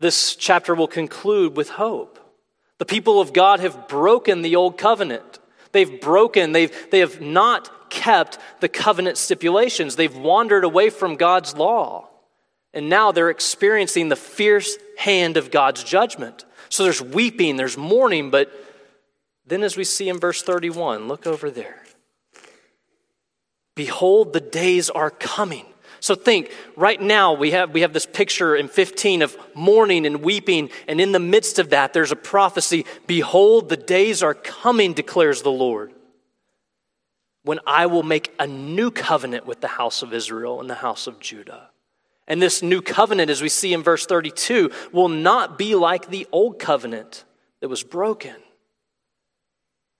This chapter will conclude with hope. The people of God have broken the old covenant. They've broken, they've, they have not kept the covenant stipulations. They've wandered away from God's law. And now they're experiencing the fierce hand of God's judgment. So there's weeping, there's mourning, but then as we see in verse 31, look over there. Behold, the days are coming. So think, right now we have, we have this picture in 15 of mourning and weeping, and in the midst of that, there's a prophecy Behold, the days are coming, declares the Lord, when I will make a new covenant with the house of Israel and the house of Judah. And this new covenant, as we see in verse 32, will not be like the old covenant that was broken.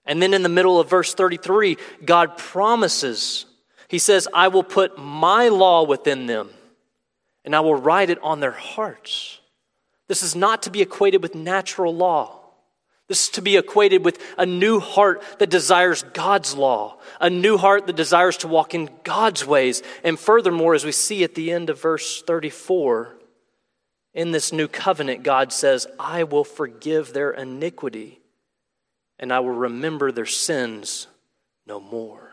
And then in the middle of verse 33, God promises, He says, I will put my law within them, and I will write it on their hearts. This is not to be equated with natural law. This is to be equated with a new heart that desires God's law, a new heart that desires to walk in God's ways. And furthermore, as we see at the end of verse 34, in this new covenant, God says, I will forgive their iniquity and I will remember their sins no more.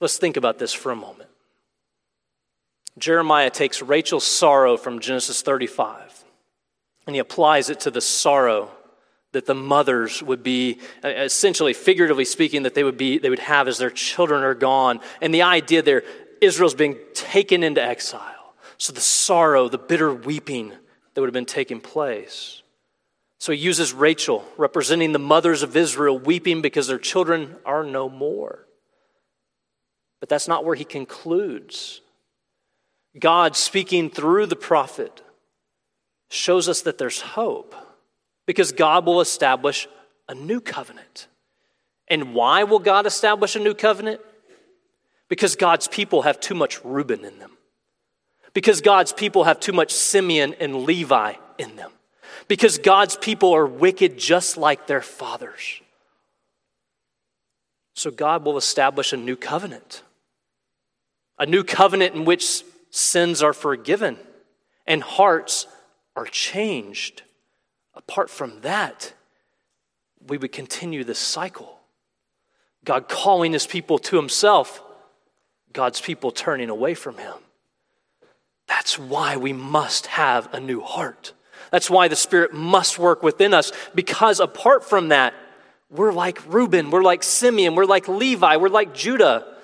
Let's think about this for a moment. Jeremiah takes Rachel's sorrow from Genesis 35 and he applies it to the sorrow that the mothers would be uh, essentially figuratively speaking that they would be they would have as their children are gone. And the idea there israel's being taken into exile. So the sorrow the bitter weeping that would have been taking place. So he uses rachel representing the mothers of israel weeping because their children are no more But that's not where he concludes. God, speaking through the prophet, shows us that there's hope because God will establish a new covenant. And why will God establish a new covenant? Because God's people have too much Reuben in them. Because God's people have too much Simeon and Levi in them. Because God's people are wicked just like their fathers. So God will establish a new covenant. A new covenant in which sins are forgiven and hearts are changed. Apart from that, we would continue this cycle. God calling his people to himself, God's people turning away from him. That's why we must have a new heart. That's why the Spirit must work within us, because apart from that, we're like Reuben, we're like Simeon, we're like Levi, we're like Judah.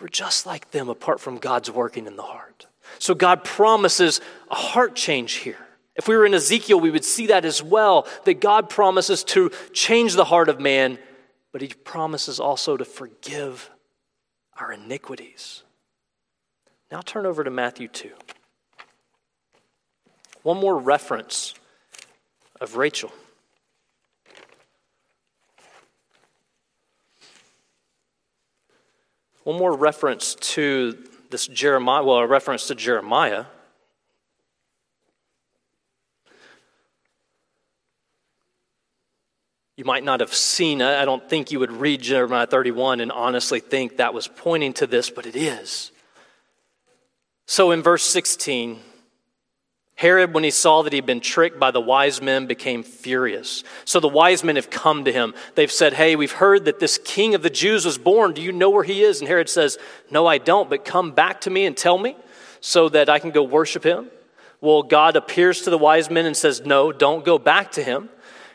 We're just like them apart from God's working in the heart. So God promises a heart change here. If we were in Ezekiel, we would see that as well that God promises to change the heart of man, but he promises also to forgive our iniquities. Now turn over to Matthew 2. One more reference of Rachel. One more reference to this Jeremiah, well, a reference to Jeremiah. You might not have seen, it. I don't think you would read Jeremiah 31 and honestly think that was pointing to this, but it is. So in verse 16, Herod, when he saw that he'd been tricked by the wise men, became furious. So the wise men have come to him. They've said, Hey, we've heard that this king of the Jews was born. Do you know where he is? And Herod says, No, I don't, but come back to me and tell me so that I can go worship him. Well, God appears to the wise men and says, No, don't go back to him.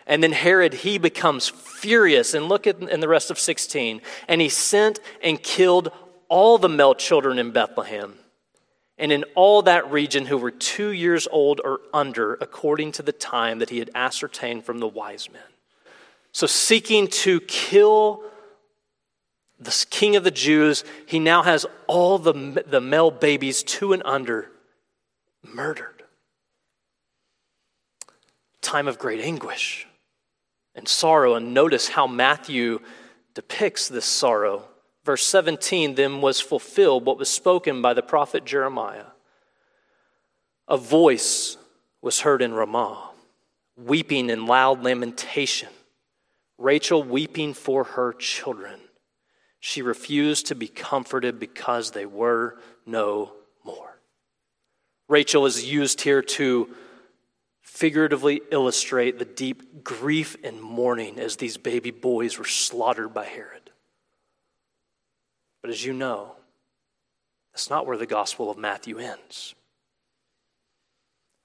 And then Herod, he becomes furious. And look at in the rest of 16. And he sent and killed all the male children in Bethlehem and in all that region who were two years old or under, according to the time that he had ascertained from the wise men. So, seeking to kill the king of the Jews, he now has all the, the male babies, two and under, murdered. Time of great anguish and sorrow. And notice how Matthew depicts this sorrow Verse 17 then was fulfilled what was spoken by the prophet Jeremiah. A voice was heard in Ramah, weeping in loud lamentation. Rachel weeping for her children. She refused to be comforted because they were no more. Rachel is used here to figuratively illustrate the deep grief and mourning as these baby boys were slaughtered by Herod. But as you know, that's not where the Gospel of Matthew ends.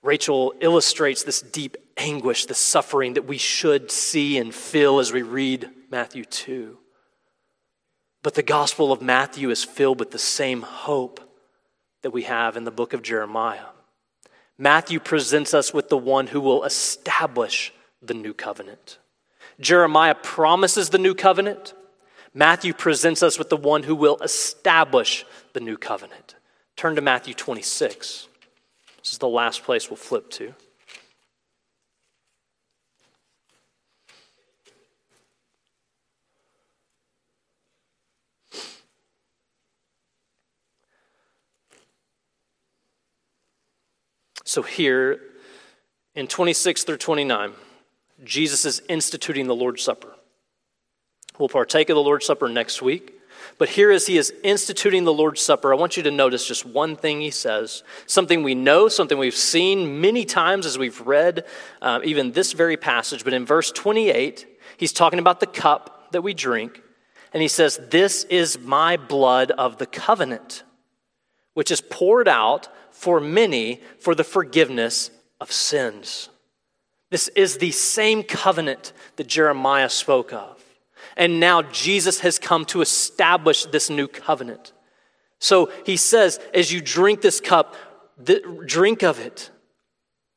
Rachel illustrates this deep anguish, the suffering that we should see and feel as we read Matthew 2. But the Gospel of Matthew is filled with the same hope that we have in the book of Jeremiah. Matthew presents us with the one who will establish the new covenant. Jeremiah promises the new covenant. Matthew presents us with the one who will establish the new covenant. Turn to Matthew 26. This is the last place we'll flip to. So, here in 26 through 29, Jesus is instituting the Lord's Supper. We'll partake of the Lord's Supper next week. But here, as he is instituting the Lord's Supper, I want you to notice just one thing he says. Something we know, something we've seen many times as we've read uh, even this very passage. But in verse 28, he's talking about the cup that we drink. And he says, This is my blood of the covenant, which is poured out for many for the forgiveness of sins. This is the same covenant that Jeremiah spoke of. And now Jesus has come to establish this new covenant. So he says, as you drink this cup, drink of it.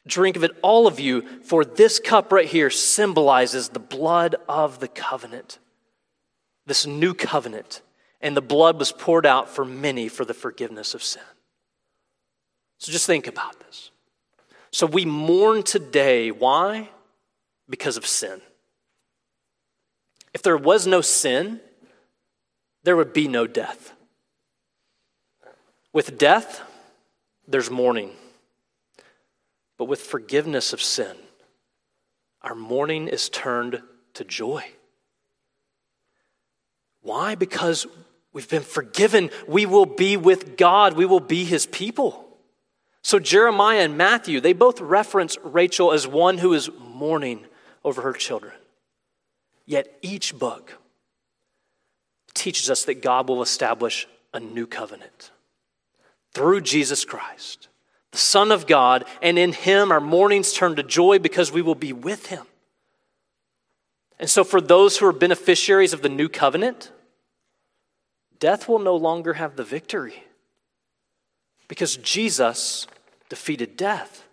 Drink of it, all of you, for this cup right here symbolizes the blood of the covenant, this new covenant. and the blood was poured out for many for the forgiveness of sin. So just think about this. So we mourn today. Why? Because of sin. If there was no sin, there would be no death. With death, there's mourning. But with forgiveness of sin, our mourning is turned to joy. Why? Because we've been forgiven. We will be with God, we will be his people. So, Jeremiah and Matthew, they both reference Rachel as one who is mourning over her children. Yet each book teaches us that God will establish a new covenant through Jesus Christ, the Son of God, and in Him our mournings turn to joy because we will be with Him. And so, for those who are beneficiaries of the new covenant, death will no longer have the victory because Jesus defeated death.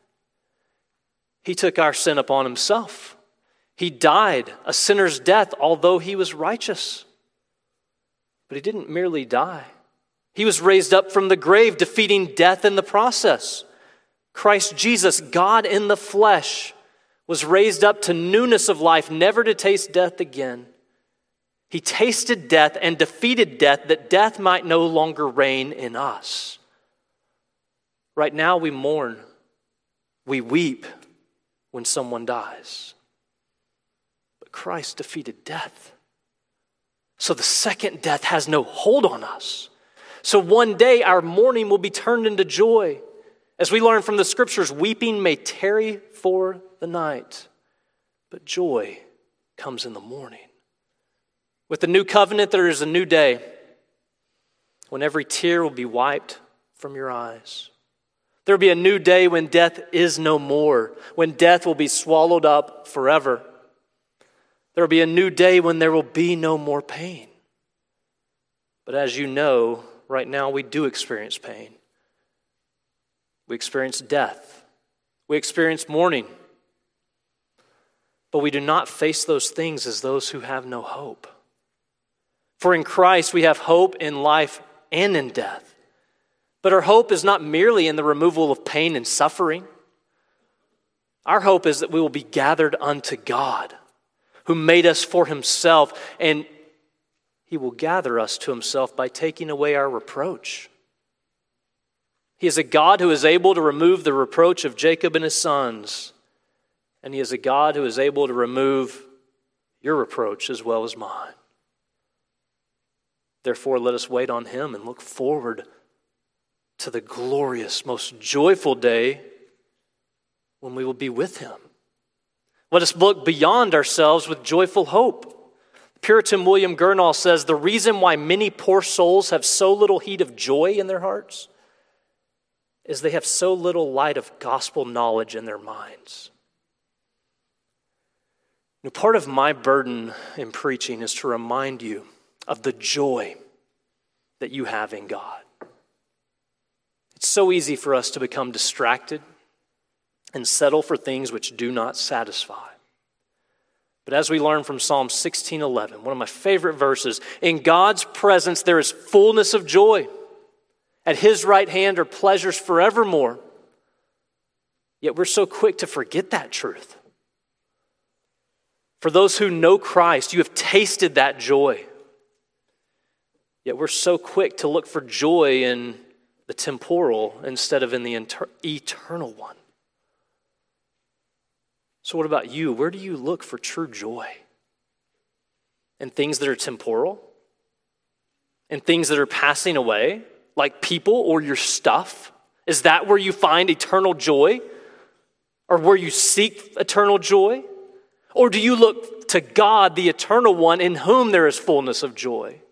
He took our sin upon himself. He died a sinner's death, although he was righteous. But he didn't merely die, he was raised up from the grave, defeating death in the process. Christ Jesus, God in the flesh, was raised up to newness of life, never to taste death again. He tasted death and defeated death that death might no longer reign in us. Right now, we mourn, we weep when someone dies. Christ defeated death. So the second death has no hold on us. So one day, our mourning will be turned into joy. As we learn from the scriptures, weeping may tarry for the night, but joy comes in the morning. With the new covenant, there is a new day when every tear will be wiped from your eyes. There will be a new day when death is no more, when death will be swallowed up forever. There will be a new day when there will be no more pain. But as you know, right now we do experience pain. We experience death. We experience mourning. But we do not face those things as those who have no hope. For in Christ we have hope in life and in death. But our hope is not merely in the removal of pain and suffering. Our hope is that we will be gathered unto God, who made us for himself, and he will gather us to himself by taking away our reproach. He is a God who is able to remove the reproach of Jacob and his sons, and he is a God who is able to remove your reproach as well as mine. Therefore, let us wait on him and look forward to the glorious, most joyful day when we will be with Him. Let us look beyond ourselves with joyful hope. Puritan William Gurnall says the reason why many poor souls have so little heat of joy in their hearts is they have so little light of gospel knowledge in their minds. Now, part of my burden in preaching is to remind you of the joy that you have in God. It's so easy for us to become distracted and settle for things which do not satisfy. But as we learn from Psalm 16:11, one of my favorite verses, in God's presence there is fullness of joy. At his right hand are pleasures forevermore. Yet we're so quick to forget that truth. For those who know Christ, you have tasted that joy. Yet we're so quick to look for joy in the temporal instead of in the inter- eternal one. So, what about you? Where do you look for true joy? In things that are temporal? In things that are passing away, like people or your stuff? Is that where you find eternal joy? Or where you seek eternal joy? Or do you look to God, the eternal one, in whom there is fullness of joy?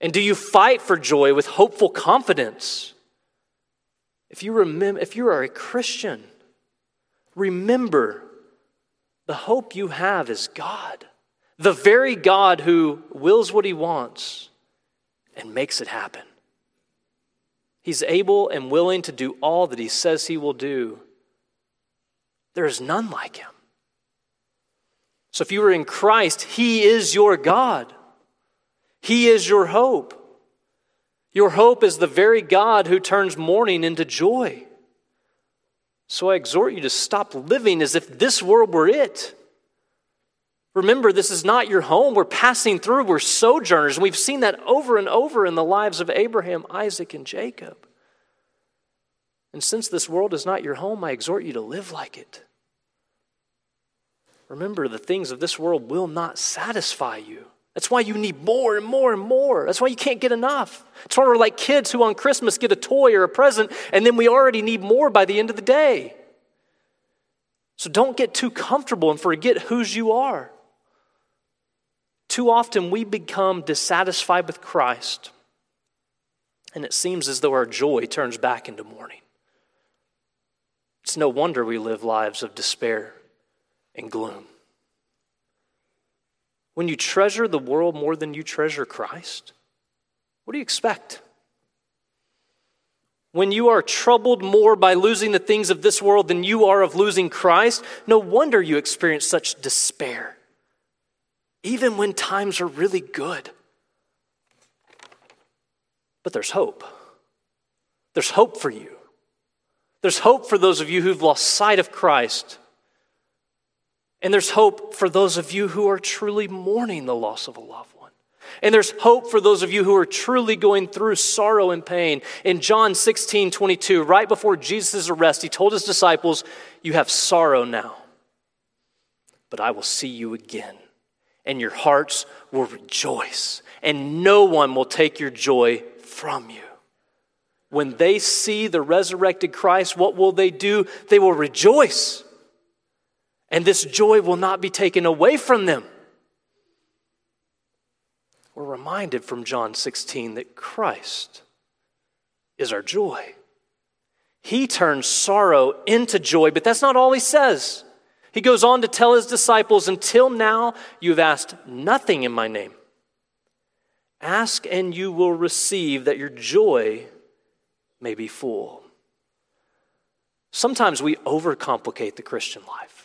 And do you fight for joy with hopeful confidence? If you, remember, if you are a Christian, remember the hope you have is God, the very God who wills what he wants and makes it happen. He's able and willing to do all that he says he will do. There is none like him. So if you are in Christ, he is your God. He is your hope. Your hope is the very God who turns mourning into joy. So I exhort you to stop living as if this world were it. Remember, this is not your home. We're passing through, we're sojourners. And we've seen that over and over in the lives of Abraham, Isaac, and Jacob. And since this world is not your home, I exhort you to live like it. Remember, the things of this world will not satisfy you. That's why you need more and more and more. That's why you can't get enough. It's why we're like kids who on Christmas get a toy or a present, and then we already need more by the end of the day. So don't get too comfortable and forget whose you are. Too often we become dissatisfied with Christ, and it seems as though our joy turns back into mourning. It's no wonder we live lives of despair and gloom. When you treasure the world more than you treasure Christ, what do you expect? When you are troubled more by losing the things of this world than you are of losing Christ, no wonder you experience such despair, even when times are really good. But there's hope. There's hope for you. There's hope for those of you who've lost sight of Christ. And there's hope for those of you who are truly mourning the loss of a loved one. And there's hope for those of you who are truly going through sorrow and pain. In John 16, 22, right before Jesus' arrest, he told his disciples, You have sorrow now, but I will see you again, and your hearts will rejoice, and no one will take your joy from you. When they see the resurrected Christ, what will they do? They will rejoice and this joy will not be taken away from them. We're reminded from John 16 that Christ is our joy. He turns sorrow into joy, but that's not all he says. He goes on to tell his disciples, Until now, you've asked nothing in my name. Ask and you will receive, that your joy may be full. Sometimes we overcomplicate the Christian life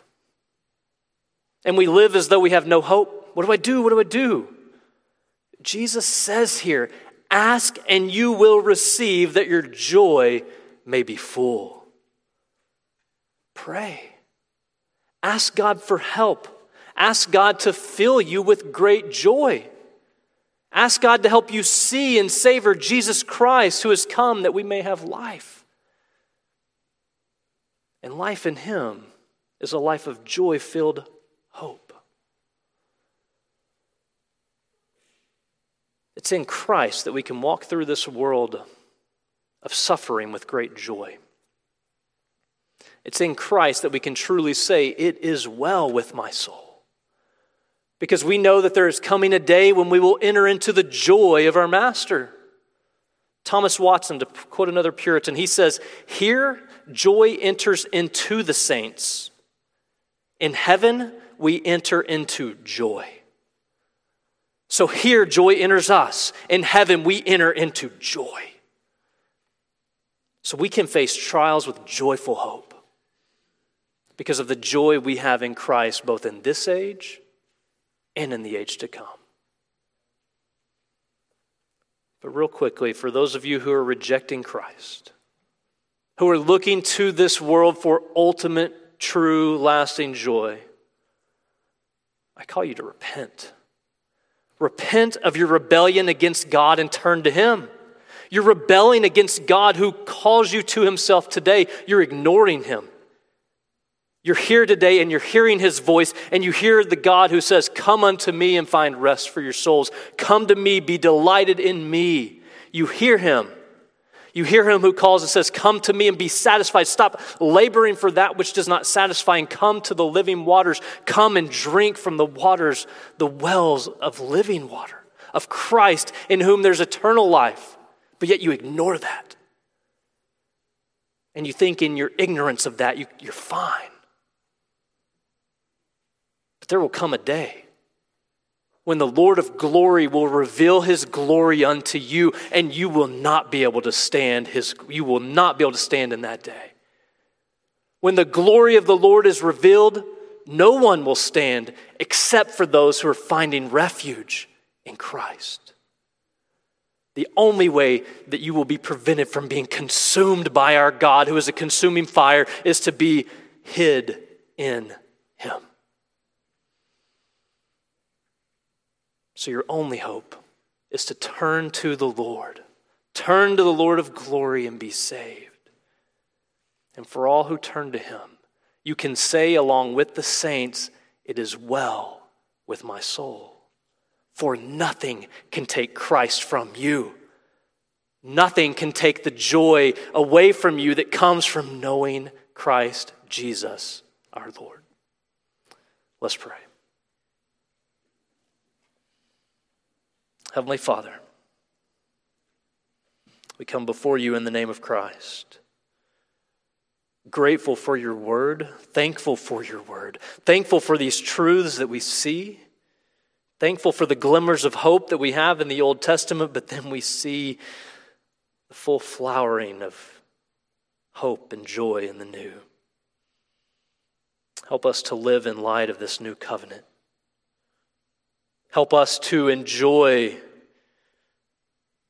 and we live as though we have no hope. What do I do? What do I do? Jesus says here, Ask and you will receive that your joy may be full. Pray. Ask God for help. Ask God to fill you with great joy. Ask God to help you see and savor Jesus Christ who has come that we may have life. And life in Him is a life of joy filled hope. It's in Christ that we can walk through this world of suffering with great joy. It's in Christ that we can truly say, It is well with my soul. Because we know that there is coming a day when we will enter into the joy of our Master. Thomas Watson, to quote another Puritan, he says, Here joy enters into the saints. In heaven, we enter into joy. So here, joy enters us. In heaven, we enter into joy. So we can face trials with joyful hope because of the joy we have in Christ, both in this age and in the age to come. But, real quickly, for those of you who are rejecting Christ, who are looking to this world for ultimate, true, lasting joy, I call you to repent. Repent of your rebellion against God and turn to Him. You're rebelling against God who calls you to Himself today. You're ignoring Him. You're here today and you're hearing His voice, and you hear the God who says, Come unto me and find rest for your souls. Come to me, be delighted in me. You hear Him. You hear him who calls and says, Come to me and be satisfied. Stop laboring for that which does not satisfy and come to the living waters. Come and drink from the waters, the wells of living water, of Christ in whom there's eternal life. But yet you ignore that. And you think in your ignorance of that, you, you're fine. But there will come a day when the Lord of glory will reveal his glory unto you, and you will not be able to stand his, you will not be able to stand in that day. When the glory of the Lord is revealed, no one will stand except for those who are finding refuge in Christ. The only way that you will be prevented from being consumed by our God, who is a consuming fire, is to be hid in Him. So, your only hope is to turn to the Lord. Turn to the Lord of glory and be saved. And for all who turn to Him, you can say, along with the saints, It is well with my soul. For nothing can take Christ from you. Nothing can take the joy away from you that comes from knowing Christ Jesus our Lord. Let's pray. Heavenly Father, we come before you in the name of Christ. Grateful for your word, thankful for your word, thankful for these truths that we see Thankful for the glimmers of hope that we have in the Old Testament, but then we see the full flowering of hope and joy in the new. Help us to live in light of this new covenant. Help us to enjoy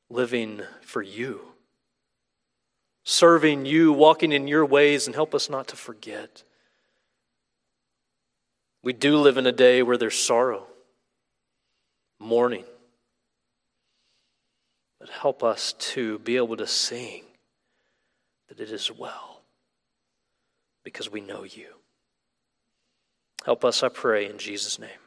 living for you, serving you, walking in your ways, and help us not to forget. We do live in a day where there's sorrow mourning. But help us to be able to sing that it is well because we know you. Help us, I pray, in Jesus' name.